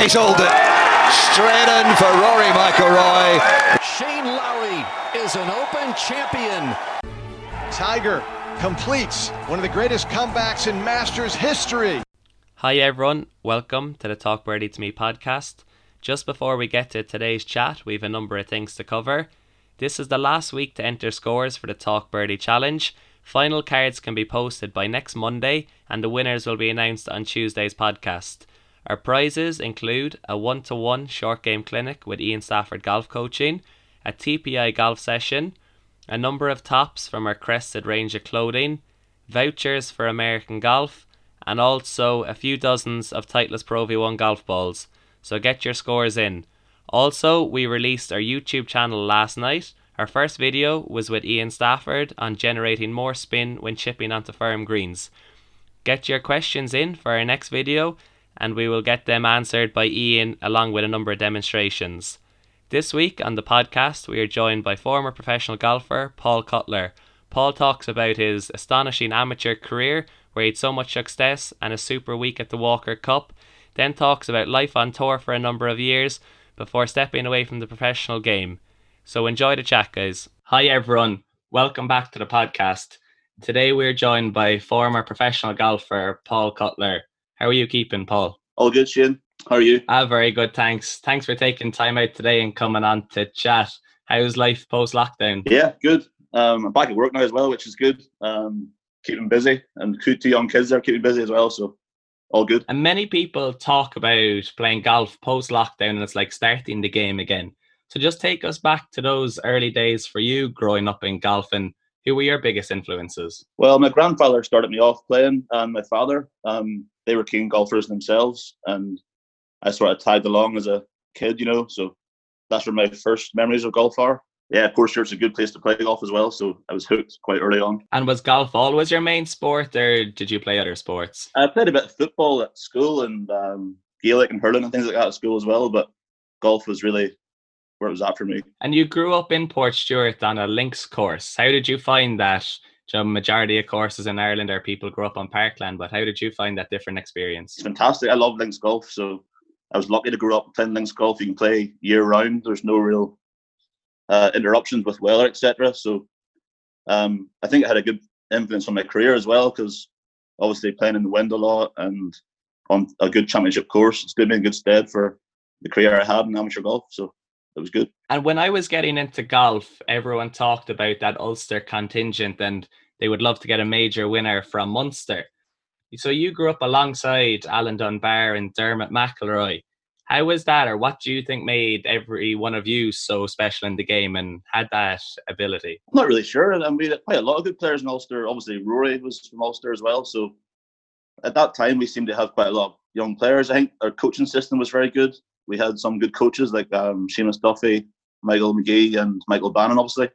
It's all done. Straight in for Rory McIlroy. Shane Lowry is an Open champion. Tiger completes one of the greatest comebacks in Masters history. Hi everyone, welcome to the Talk Birdie to Me podcast. Just before we get to today's chat, we have a number of things to cover. This is the last week to enter scores for the Talk Birdie Challenge. Final cards can be posted by next Monday, and the winners will be announced on Tuesday's podcast. Our prizes include a one to one short game clinic with Ian Stafford golf coaching, a TPI golf session, a number of tops from our crested range of clothing, vouchers for American golf, and also a few dozens of Titleist Pro V1 golf balls. So get your scores in. Also, we released our YouTube channel last night. Our first video was with Ian Stafford on generating more spin when chipping onto firm greens. Get your questions in for our next video and we will get them answered by Ian along with a number of demonstrations. This week on the podcast, we are joined by former professional golfer Paul Cutler. Paul talks about his astonishing amateur career, where he had so much success and a super week at the Walker Cup, then talks about life on tour for a number of years before stepping away from the professional game. So enjoy the chat, guys. Hi, everyone. Welcome back to the podcast. Today we're joined by former professional golfer Paul Cutler. How are you keeping, Paul? All good, Shane. How are you? Ah, very good. Thanks. Thanks for taking time out today and coming on to chat. How's life post lockdown? Yeah, good. Um, I'm back at work now as well, which is good. Um, keeping busy, and two young kids are keeping busy as well. So all good. And many people talk about playing golf post lockdown, and it's like starting the game again. So just take us back to those early days for you growing up in golf and who were your biggest influences? Well, my grandfather started me off playing, and my father. Um, they were keen golfers themselves, and I sort of tagged along as a kid, you know. So that's where my first memories of golf are. Yeah, of course, it's a good place to play golf as well. So I was hooked quite early on. And was golf always your main sport, or did you play other sports? I played a bit of football at school and um, Gaelic and hurling and things like that at school as well. But golf was really where it was at for me. And you grew up in Portstewart on a links course. How did you find that? The majority of courses in Ireland are people grow up on parkland, but how did you find that different experience? It's fantastic. I love links golf, so I was lucky to grow up playing links golf. You can play year round. There's no real uh, interruptions with weather, etc. So um, I think it had a good influence on my career as well because obviously playing in the wind a lot and on a good championship course, it's stood me in good stead for the career I had in amateur golf. So it was good. And when I was getting into golf, everyone talked about that Ulster contingent and they would love to get a major winner from Munster. So you grew up alongside Alan Dunbar and Dermot McElroy. How was that, or what do you think made every one of you so special in the game and had that ability? I'm not really sure. And I mean, quite a lot of good players in Ulster. Obviously, Rory was from Ulster as well. So at that time, we seemed to have quite a lot of young players. I think our coaching system was very good we had some good coaches like um, Seamus Duffy, Michael McGee, and Michael Bannon, obviously,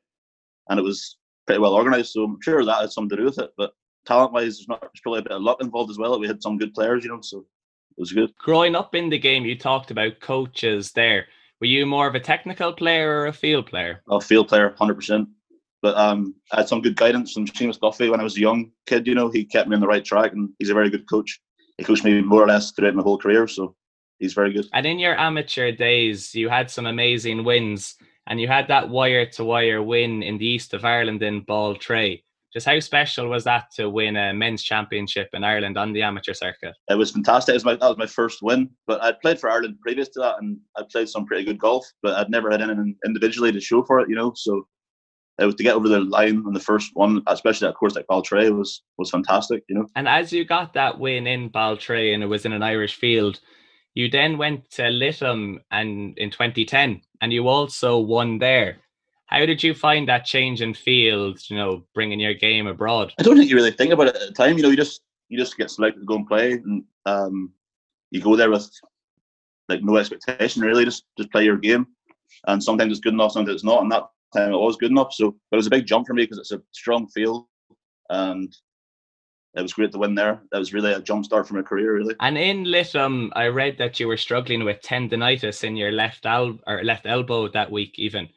and it was pretty well organised. So I'm sure that had something to do with it. But talent-wise, there's, not, there's probably a bit of luck involved as well. We had some good players, you know, so it was good. Growing up in the game, you talked about coaches there. Were you more of a technical player or a field player? A field player, hundred percent. But um, I had some good guidance from Seamus Duffy when I was a young kid. You know, he kept me on the right track, and he's a very good coach. He coached me more or less throughout my whole career. So he's very good. And in your amateur days, you had some amazing wins, and you had that wire to wire win in the east of Ireland in Baltray. Just how special was that to win a men's championship in Ireland on the amateur circuit? It was fantastic. It was my, that was my first win, but I'd played for Ireland previous to that, and I'd played some pretty good golf, but I'd never had anything individually to show for it, you know. So it was to get over the line on the first one, especially at course like Baltray, was was fantastic, you know. And as you got that win in Baltray, and it was in an Irish field, you then went to Lytham and in 2010, and you also won there. How did you find that change in field? You know, bringing your game abroad. I don't think you really think about it at the time. You know, you just you just get selected to go and play, and um, you go there with like no expectation really. Just just play your game, and sometimes it's good enough, sometimes it's not. And that time it was good enough. So it was a big jump for me because it's a strong field, and it was great to win there. That was really a jump start for my career, really. And in Lytham, I read that you were struggling with tendonitis in your left el- or left elbow that week, even.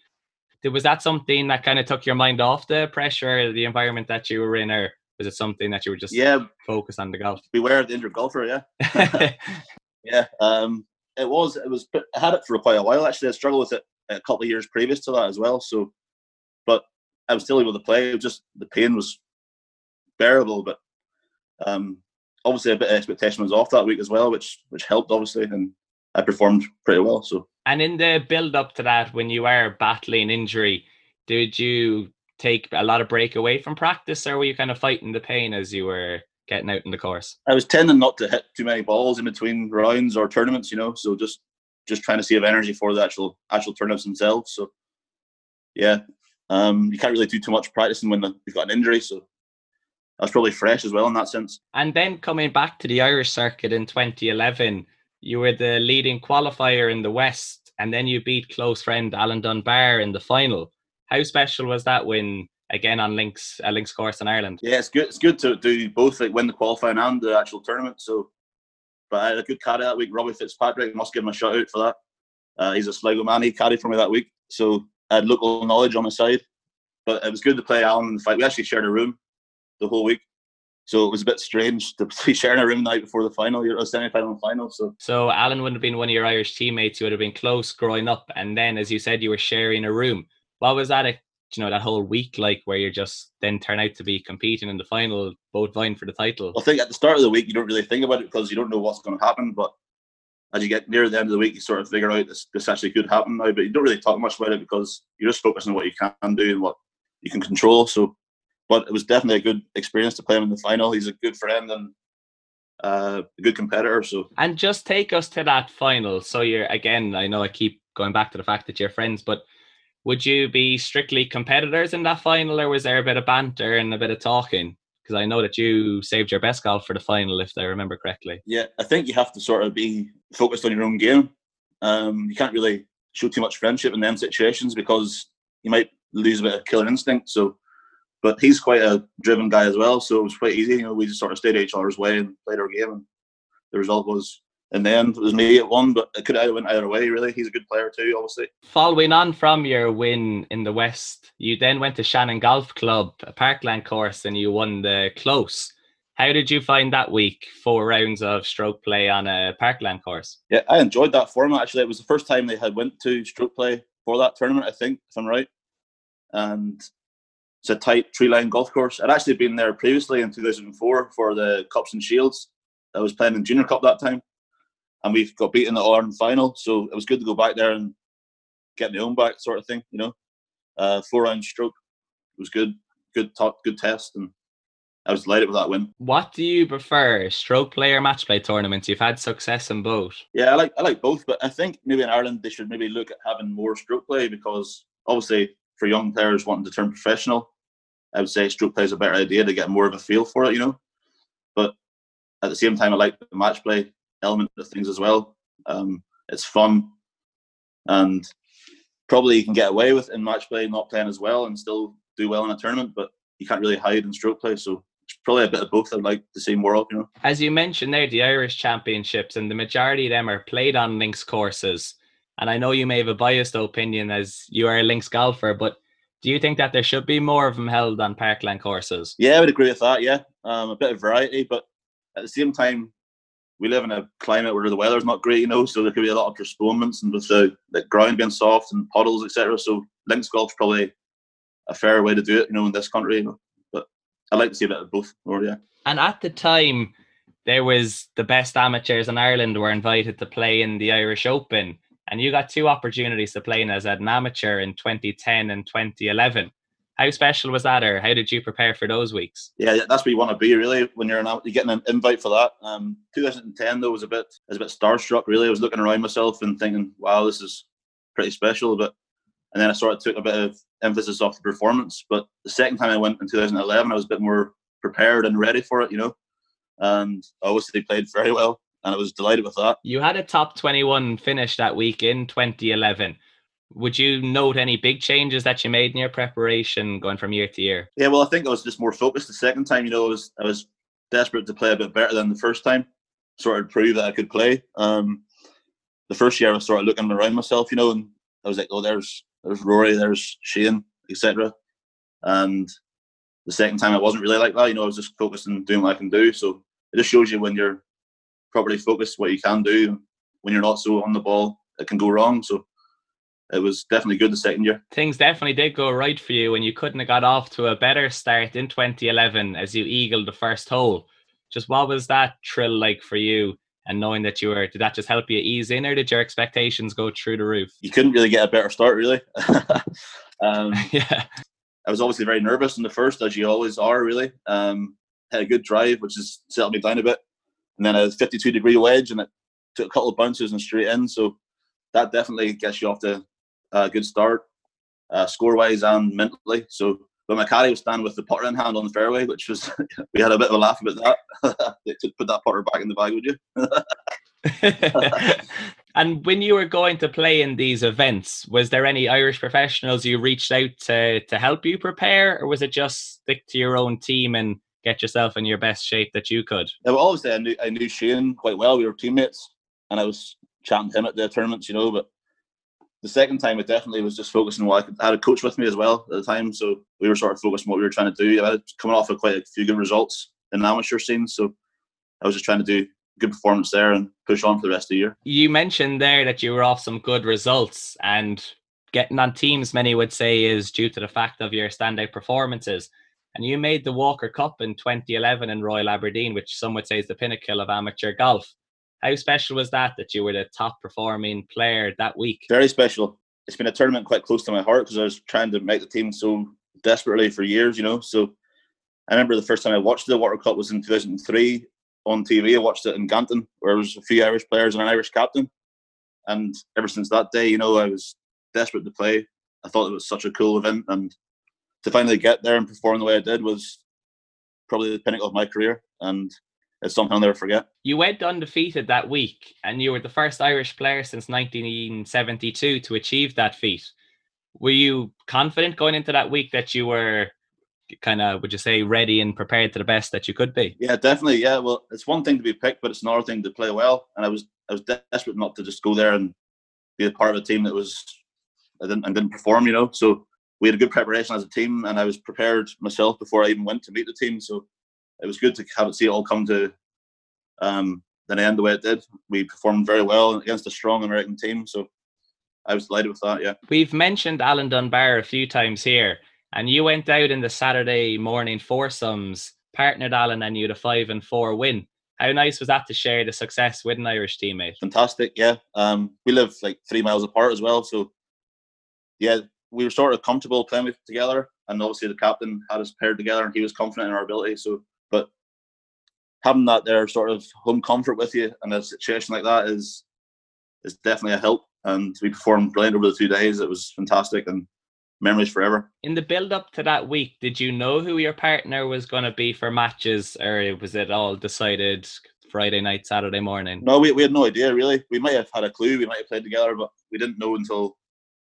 Was that something that kind of took your mind off the pressure, the environment that you were in, or was it something that you were just yeah focused on the golf? Beware of the injured golfer, yeah. yeah. Um, It was. It was. I had it for quite a while actually. I struggled with it a couple of years previous to that as well. So, but I was still able to play. It was just the pain was bearable, but um, obviously a bit of expectation was off that week as well, which which helped obviously, and I performed pretty well. So. And in the build up to that, when you were battling injury, did you take a lot of break away from practice, or were you kind of fighting the pain as you were getting out in the course? I was tending not to hit too many balls in between rounds or tournaments, you know. So just just trying to save energy for the actual actual tournaments themselves. So yeah, um, you can't really do too much practicing when you've got an injury. So that's probably fresh as well in that sense. And then coming back to the Irish circuit in 2011, you were the leading qualifier in the West, and then you beat close friend Alan Dunbar in the final. How special was that win again on links a links course in Ireland? Yeah, it's good. It's good to do both, like win the qualifying and the actual tournament. So, but I had a good caddy that week. Robbie Fitzpatrick must give him a shout out for that. Uh, he's a Sligo man. He carried for me that week, so I had local knowledge on my side. But it was good to play Alan in the fight. We actually shared a room the whole week. So it was a bit strange to be sharing a room the night before the final, or semi-final and final. So, so Alan wouldn't have been one of your Irish teammates. You would have been close growing up, and then, as you said, you were sharing a room. What was that? A, you know, that whole week like, where you're just then turn out to be competing in the final, both vying for the title. I think at the start of the week you don't really think about it because you don't know what's going to happen. But as you get near the end of the week, you sort of figure out this this actually could happen now. But you don't really talk much about it because you're just focusing on what you can do and what you can control. So but it was definitely a good experience to play him in the final. He's a good friend and uh, a good competitor. So and just take us to that final. So you're again, I know I keep going back to the fact that you're friends, but would you be strictly competitors in that final, or was there a bit of banter and a bit of talking? Because I know that you saved your best golf for the final, if I remember correctly. Yeah, I think you have to sort of be focused on your own game. Um, you can't really show too much friendship in them situations because you might lose a bit of killer instinct. So but he's quite a driven guy as well, so it was quite easy. You know, we just sort of stayed each other's way and played our game, and the result was in the end it was me at one, but it could have went either way. Really, he's a good player too, obviously. Following on from your win in the West, you then went to Shannon Golf Club, a Parkland course, and you won the close. How did you find that week? Four rounds of stroke play on a Parkland course. Yeah, I enjoyed that format. Actually, it was the first time they had went to stroke play for that tournament. I think, if I'm right, and it's a tight tree line golf course. I'd actually been there previously in 2004 for the Cups and Shields. I was playing in Junior Cup that time, and we got beaten in the Ireland final. So it was good to go back there and get my own back, sort of thing. You know, uh, four round stroke it was good, good talk, good test, and I was delighted with that win. What do you prefer, stroke play or match play tournaments? You've had success in both. Yeah, I like I like both, but I think maybe in Ireland they should maybe look at having more stroke play because obviously for young players wanting to turn professional, I would say stroke play is a better idea to get more of a feel for it, you know. But at the same time, I like the match play element of things as well. Um, it's fun, and probably you can get away with in match play not playing as well and still do well in a tournament. But you can't really hide in stroke play, so it's probably a bit of both. I'd like to see more of, you know. As you mentioned there, the Irish Championships, and the majority of them are played on links courses. And I know you may have a biased opinion as you are a links golfer, but do you think that there should be more of them held on parkland courses? Yeah, I would agree with that. Yeah, um, a bit of variety, but at the same time, we live in a climate where the weather's not great, you know, so there could be a lot of postponements and with the, the ground being soft and puddles, etc. So links golf's probably a fair way to do it, you know, in this country. But I'd like to see a bit of both more, yeah. And at the time, there was the best amateurs in Ireland were invited to play in the Irish Open and you got two opportunities to play as an amateur in 2010 and 2011. How special was that, or how did you prepare for those weeks? Yeah, that's where you want to be really when you're, an, you're getting an invite for that. Um, 2010 though was a bit was a bit starstruck. Really, I was looking around myself and thinking, "Wow, this is pretty special." But and then I sort of took a bit of emphasis off the performance. But the second time I went in 2011, I was a bit more prepared and ready for it, you know. And obviously played very well and I was delighted with that. You had a top 21 finish that week in 2011. Would you note any big changes that you made in your preparation going from year to year? Yeah, well, I think I was just more focused the second time. You know, I was I was desperate to play a bit better than the first time, sort of prove that I could play. Um, the first year I was sort of looking around myself, you know, and I was like, oh, there's there's Rory, there's Shane, etc. And the second time I wasn't really like that. You know, I was just focused on doing what I can do. So it just shows you when you're properly focused what you can do, when you're not so on the ball, it can go wrong. So it was definitely good the second year. Things definitely did go right for you, and you couldn't have got off to a better start in 2011 as you eagled the first hole. Just what was that thrill like for you? And knowing that you were, did that just help you ease in, or did your expectations go through the roof? You couldn't really get a better start, really. um, yeah, I was obviously very nervous in the first, as you always are, really. Um, had a good drive, which has settled me down a bit, and then a 52 degree wedge, and it took a couple of bounces and straight in. So that definitely gets you off to a good start, uh, score wise and mentally. So, but caddy was standing with the putter in hand on the fairway, which was we had a bit of a laugh about that. they put that putter back in the bag, would you? and when you were going to play in these events, was there any Irish professionals you reached out to to help you prepare, or was it just stick to your own team and get yourself in your best shape that you could? Yeah, well, obviously I knew I knew Shane quite well. We were teammates, and I was chatting to him at the tournaments, you know. But the second time, it definitely was just focusing on what I, could, I had a coach with me as well at the time, so we were sort of focused on what we were trying to do. I was coming off of quite a few good results in the amateur scene, so I was just trying to do good performance there and push on for the rest of the year. You mentioned there that you were off some good results, and getting on teams, many would say, is due to the fact of your standout performances. And you made the Walker Cup in 2011 in Royal Aberdeen, which some would say is the pinnacle of amateur golf. How special was that that you were the top performing player that week? Very special. It's been a tournament quite close to my heart because I was trying to make the team so desperately for years, you know. So I remember the first time I watched the Walker Cup was in 2003 on TV. I watched it in Ganton, where there was a few Irish players and an Irish captain. And ever since that day, you know, I was desperate to play. I thought it was such a cool event, and to finally get there and perform the way I did was probably the pinnacle of my career. And it's something I'll never forget. You went undefeated that week, and you were the first Irish player since 1972 to achieve that feat. Were you confident going into that week that you were kind of, would you say, ready and prepared to the best that you could be? Yeah, definitely. Yeah, well, it's one thing to be picked, but it's another thing to play well. And I was, I was desperate not to just go there and be a part of a team that was, I didn't, I didn't perform. You know, so we had a good preparation as a team, and I was prepared myself before I even went to meet the team. So it was good to have it see it all come to um, the end the way it did. We performed very well against a strong American team, so I was delighted with that. Yeah, we've mentioned Alan Dunbar a few times here, and you went out in the Saturday morning foursomes, partnered Alan, and you had a five and four win. How nice was that to share the success with an Irish teammate? Fantastic, yeah. Um, we live like three miles apart as well, so yeah, we were sort of comfortable playing together. And obviously, the captain had us paired together, and he was confident in our ability. So but having that there sort of home comfort with you in a situation like that is is definitely a help. And we performed brilliant over the two days. It was fantastic and memories forever. In the build up to that week, did you know who your partner was going to be for matches, or was it all decided Friday night, Saturday morning? No, we, we had no idea really. We might have had a clue. We might have played together, but we didn't know until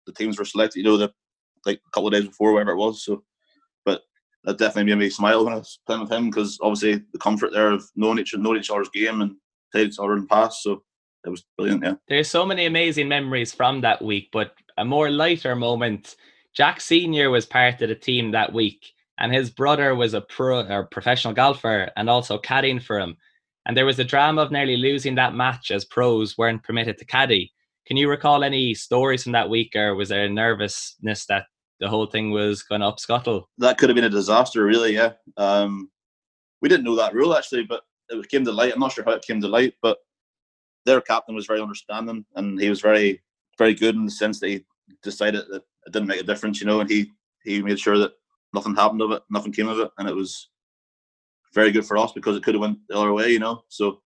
the teams were selected. You know, the like a couple of days before, whatever it was. So but that definitely made me smile when I was playing with him because obviously the comfort there of knowing each knowing each other's game and played each other in the past. So it was brilliant. Yeah. There's so many amazing memories from that week, but a more lighter moment. Jack Senior was part of the team that week, and his brother was a pro or professional golfer and also caddying for him. And there was a drama of nearly losing that match as pros weren't permitted to caddy. Can you recall any stories from that week, or was there a nervousness that the whole thing was going up scuttle. That could have been a disaster, really. Yeah, um, we didn't know that rule actually, but it came to light. I'm not sure how it came to light, but their captain was very understanding, and he was very, very good in the sense that he decided that it didn't make a difference, you know, and he he made sure that nothing happened of it, nothing came of it, and it was very good for us because it could have went the other way, you know. So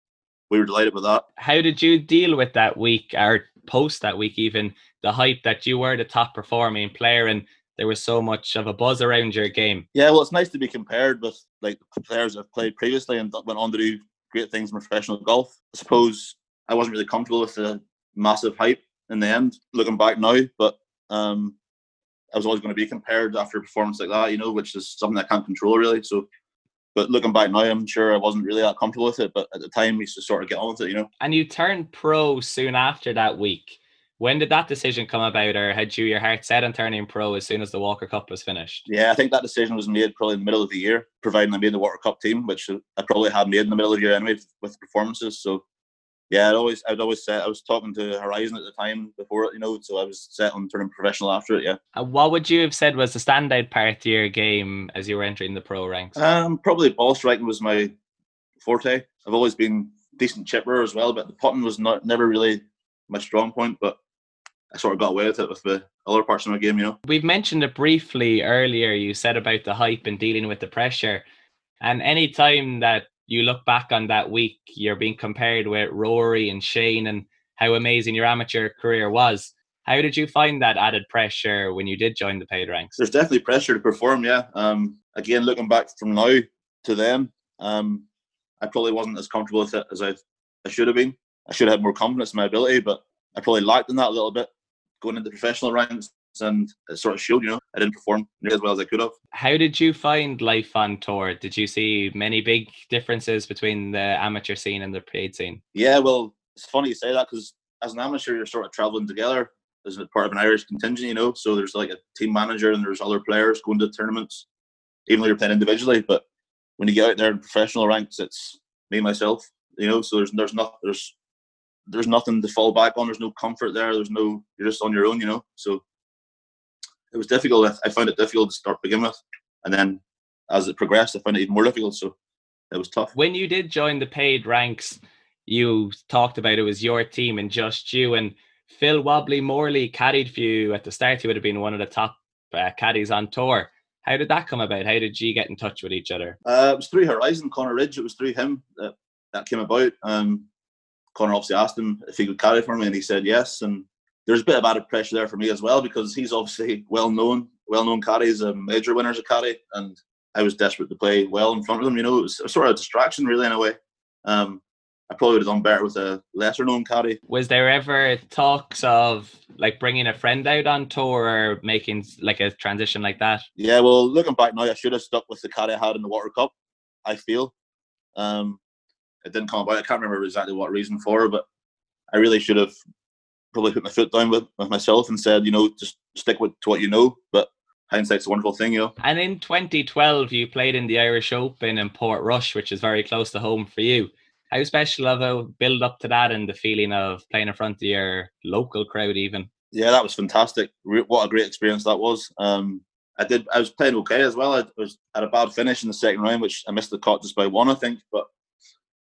we were delighted with that. How did you deal with that week or post that week, even the hype that you were the top performing player and there was so much of a buzz around your game. Yeah, well, it's nice to be compared with like players I've played previously and went on to do great things in professional golf. I suppose I wasn't really comfortable with the massive hype in the end, looking back now, but um, I was always going to be compared after a performance like that, you know, which is something I can't control really. So, but looking back now, I'm sure I wasn't really that comfortable with it, but at the time, we used to sort of get on with it, you know. And you turned pro soon after that week. When did that decision come about, or had you your heart set on turning pro as soon as the Walker Cup was finished? Yeah, I think that decision was made probably in the middle of the year, providing I made the Walker Cup team, which I probably had made in the middle of the year anyway with performances. So yeah, I'd always I'd always say I was talking to Horizon at the time before it, you know, so I was set on turning professional after it. Yeah. Uh, what would you have said was the standout part of your game as you were entering the pro ranks? Um, probably ball striking was my forte. I've always been decent chipper as well, but the putting was not never really my strong point. But I sort of got away with it with the other parts of my game, you know. We've mentioned it briefly earlier. You said about the hype and dealing with the pressure, and any time that you look back on that week, you're being compared with Rory and Shane and how amazing your amateur career was. How did you find that added pressure when you did join the paid ranks? There's definitely pressure to perform, yeah. Um, again, looking back from now to then, um, I probably wasn't as comfortable with it as I, I should have been. I should have had more confidence in my ability, but I probably lacked in that a little bit going into professional ranks and it sort of showed, you know, I didn't perform nearly as well as I could have. How did you find life on tour? Did you see many big differences between the amateur scene and the paid scene? Yeah, well, it's funny you say that because as an amateur, you're sort of traveling together as a part of an Irish contingent, you know. So there's like a team manager and there's other players going to tournaments, even though you're playing individually. But when you get out there in professional ranks, it's me myself, you know. So there's there's not there's there's nothing to fall back on. There's no comfort there. There's no you're just on your own, you know. So it was difficult. I found it difficult to start begin with, and then as it progressed, I found it even more difficult. So it was tough. When you did join the paid ranks, you talked about it was your team and just you and Phil Wobbly Morbey caddied for you at the start. He would have been one of the top uh, caddies on tour. How did that come about? How did you get in touch with each other? Uh, it was through Horizon, Conor Ridge. It was through him that that came about. Um, Connor obviously asked him if he could caddy for me, and he said yes. And there's a bit of added pressure there for me as well because he's obviously well known, well known caddy. He's a major winner as a caddy, and I was desperate to play well in front of him. You know, it was sort of a distraction really in a way. Um, I probably would have done better with a lesser known caddy. Was there ever talks of like bringing a friend out on tour or making like a transition like that? Yeah, well, looking back now, I should have stuck with the caddy I had in the Walker Cup. I feel. Um, it didn't come about. I can't remember exactly what reason for, but I really should have probably put my foot down with, with myself and said, you know, just stick with to what you know. But hindsight's a wonderful thing, you know. And in 2012, you played in the Irish Open in Portrush, which is very close to home for you. How special of a build up to that and the feeling of playing in front of your local crowd, even? Yeah, that was fantastic. What a great experience that was. Um, I did. I was playing okay as well. I was at a bad finish in the second round, which I missed the cut just by one, I think. But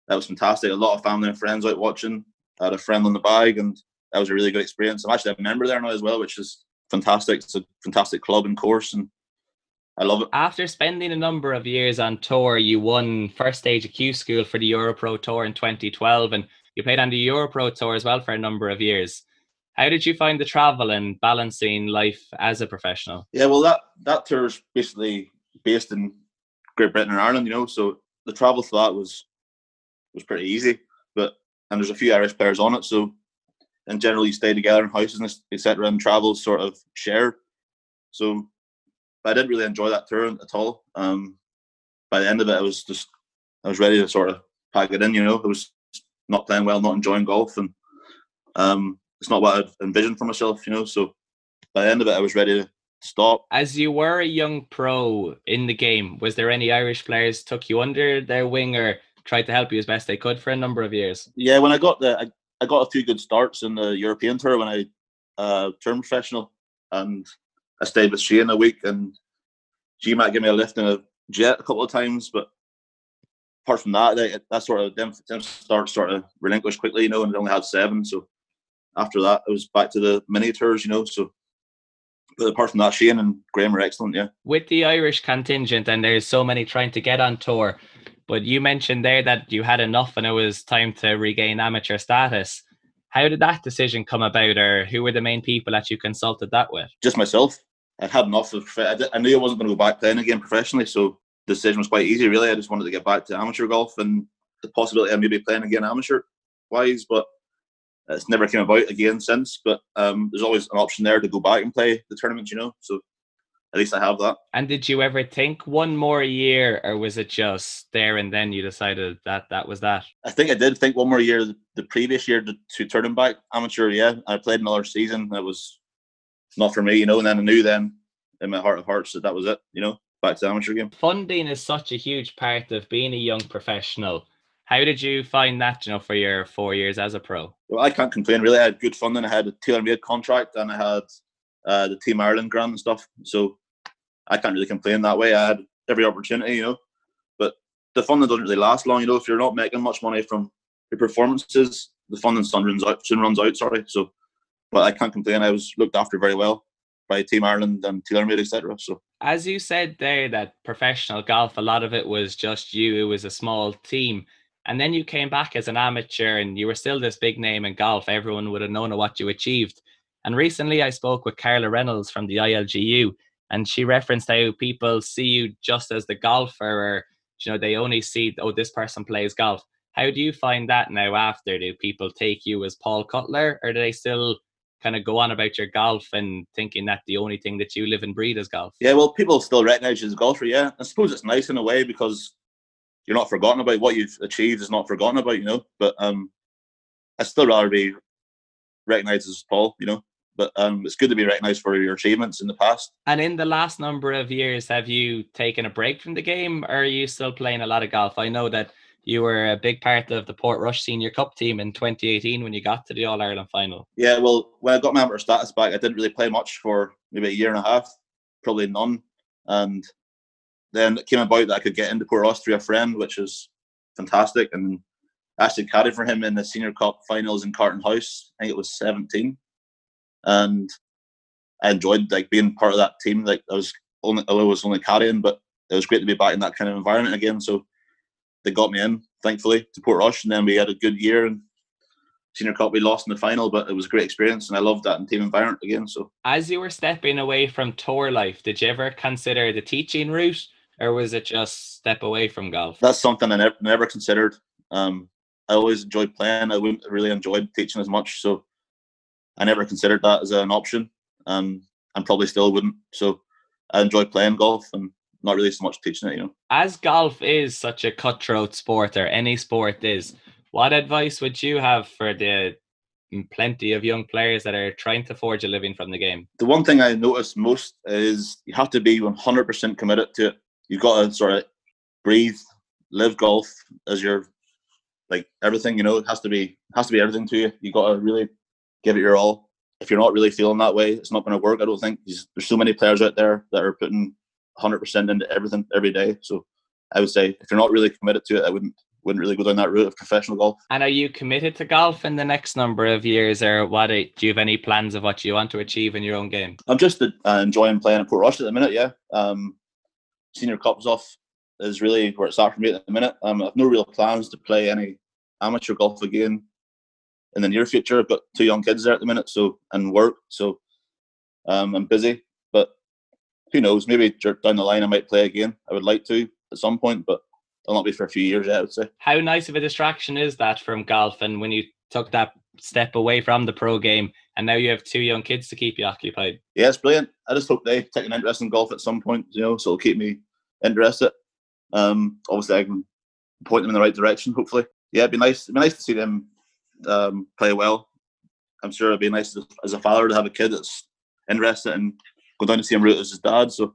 that was fantastic. A lot of family and friends out watching. I had a friend on the bag, and that was a really good experience. I'm actually a member there now as well, which is fantastic. It's a fantastic club and course, and I love it. After spending a number of years on tour, you won first stage of Q School for the Europro Tour in 2012, and you played on the Europro Tour as well for a number of years. How did you find the travel and balancing life as a professional? Yeah, well, that that tour is basically based in Great Britain and Ireland, you know, so the travel for that was was pretty easy. But and there's a few Irish players on it, so and generally stay together in houses etc. and travel sort of shared. So I didn't really enjoy that tour at all. Um, by the end of it, I was just I was ready to sort of pack it in. You know, I was not playing well, not enjoying golf, and um, it's not what I'd envisioned for myself. You know, so by the end of it, I was ready to stop. As you were a young pro in the game, was there any Irish players took you under their wing or tried to help you as best they could for a number of years? Yeah, when I got the, I, I got a few good starts in the European tour when I uh, turned professional, and I stayed with Shane a week, and G-Mac gave me a lift in a jet a couple of times, but apart from that, that sort of them, them starts sort of relinquished quickly, you know, and they only had seven. So after that, it was back to the mini tours, you know. So but apart from that, Shane and Graeme are excellent, yeah. With the Irish contingent, and there's so many trying to get on tour, but you mentioned there that you had enough and it was time to regain amateur status. How did that decision come about, or who were the main people that you consulted that with? Just myself. I had enough of. I, I knew I wasn't going to go back playing again professionally, so the decision was quite easy. Really, I just wanted to get back to amateur golf and the possibility of maybe playing again amateur wise, but it's never came about again since. But um, there's always an option there to go back and play the tournament, you know. So at least I have that. And did you ever think one more year, or was it just there and then you decided that that was that? I think I did think one more year. The previous year to, to turn back amateur, yeah, I played another season. That was not for me, you know. And then I knew then in my heart of hearts that that was it, you know, back to amateur game. Funding is such a huge part of being a young professional. How did you find that, you know, for your four years as a pro? Well, I can't complain. Really, I had good funding. I had a TaylorMade contract, and I had uh, the Team Ireland grant and stuff. So I can't really complain that way. I had every opportunity, you know. But the funding doesn't really last long, you know. If you're not making much money from your performances, the funding soon runs out. Soon runs out. Sorry. So, but I can't complain. I was looked after very well by Team Ireland and TaylorMade, etc. So, as you said there, that professional golf, a lot of it was just you. It was a small team. And then you came back as an amateur and you were still this big name in golf. Everyone would have known what you achieved. And recently I spoke with Carla Reynolds from the ILGU and she referenced how people see you just as the golfer or you know they only see oh this person plays golf. How do you find that now after? Do people take you as Paul Cutler or do they still kind of go on about your golf and thinking that the only thing that you live and breathe is golf? Yeah, well, people still recognize you as a golfer. Yeah, I suppose it's nice in a way because you're not forgotten about what you've achieved is not forgotten about, you know. But um, I still rather be recognized as Paul, you know. But um, it's good to be recognized for your achievements in the past. And in the last number of years, have you taken a break from the game, or are you still playing a lot of golf? I know that you were a big part of the Portrush Senior Cup team in 2018 when you got to the All Ireland final. Yeah, well, when I got my amateur status back, I didn't really play much for maybe a year and a half, probably none. And then it came about that I could get into Portrush through a friend, which is fantastic. And I actually caddied for him in the Senior Cup finals in Carton House. I think it was 17, and I enjoyed like being part of that team. Like I was only, I was only carrying, but it was great to be back in that kind of environment again. So they got me in, thankfully, to Portrush, and then we had a good year. And Senior Cup, we lost in the final, but it was a great experience, and I loved that in team environment again. So, as you were stepping away from tour life, did you ever consider the teaching route? or was it just step away from golf? That's something I never, never considered. Um, I always enjoyed playing. I wouldn't really enjoyed teaching as much, so I never considered that as an option. Um, and probably still wouldn't. So I enjoy playing golf and not really so much teaching it. You know, as golf is such a cutthroat sport, or any sport is, what advice would you have for the plenty of young players that are trying to forge a living from the game? The one thing I notice most is you have to be 100% committed to it you've got to sort of breathe, live golf as your like everything. You know, it has to be has to be everything to you. You got to really give it your all. If you're not really feeling that way, it's not going to work. I don't think there's, so many players out there that are putting 100% into everything every day. So I would say if you're not really committed to it, I wouldn't wouldn't really go down that route of professional golf. And are you committed to golf in the next number of years, or what? Do you have any plans of what you want to achieve in your own game? I'm just uh, enjoying playing at Portrush at the minute. Yeah, um, senior cups off is really where it's at for me at the minute. Um, I have no real plans to play any amateur golf again in the near future. I've got two young kids there at the minute, so and work, so um, I'm busy. But who knows? Maybe down the line I might play again. I would like to at some point, but it'll not be for a few years yet. I would say. How nice of a distraction is that from golf? And when you took that step away from the pro game, and now you have two young kids to keep you occupied. Yeah, it's brilliant. I just hope they take an interest in golf at some point, you know, so it'll keep me interested. Um, obviously, I can point them in the right direction. Hopefully, yeah, it'd be nice. It'd be nice to see them um, play well. I'm sure it'd be nice as a father to have a kid that's interested and go down the same route as his dad. So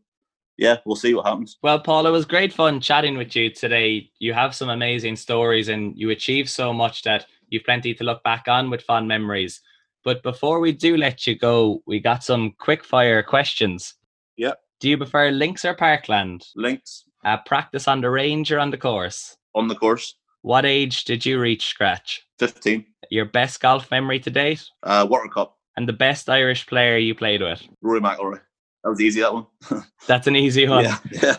yeah, we'll see what happens. Well, Paul, it was great fun chatting with you today. You have some amazing stories and you achieved so much that you've plenty to look back on with fond memories. But before we do let you go, we got some quick fire questions. Yeah. Do you prefer links or parkland? Links. Uh, practice on the range or on the course? On the course. What age did you reach scratch? 15. Your best golf memory to date? Uh, Walker Cup. And the best Irish player you played with? Rory McIlroy. That was easy, that one. That's an easy one. Yeah. yeah.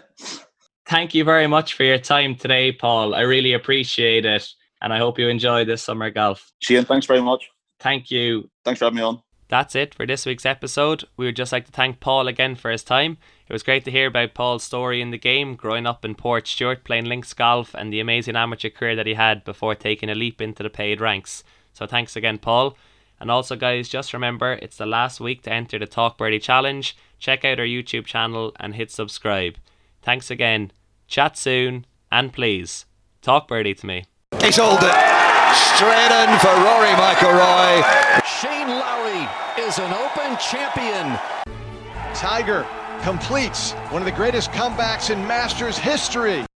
Thank you very much for your time today, Paul. I really appreciate it and I hope you enjoy this summer golf. Shane, thanks very much. Thank you. Thanks for having me on. That's it for this week's episode. We would just like to thank Paul again for his time. It was great to hear about Paul's story in the game, growing up in Portstewart, playing links golf, and the amazing amateur career that he had before taking a leap into the paid ranks. So thanks again, Paul. And also, guys, just remember it's the last week to enter the Talk Birdie Challenge. Check out our YouTube channel and hit subscribe. Thanks again. Chat soon, and please talk birdie to me. He's it straight in for Rory McIlroy. Shane Lowry is an Open champion. Tiger completes one of the greatest comebacks in Masters history.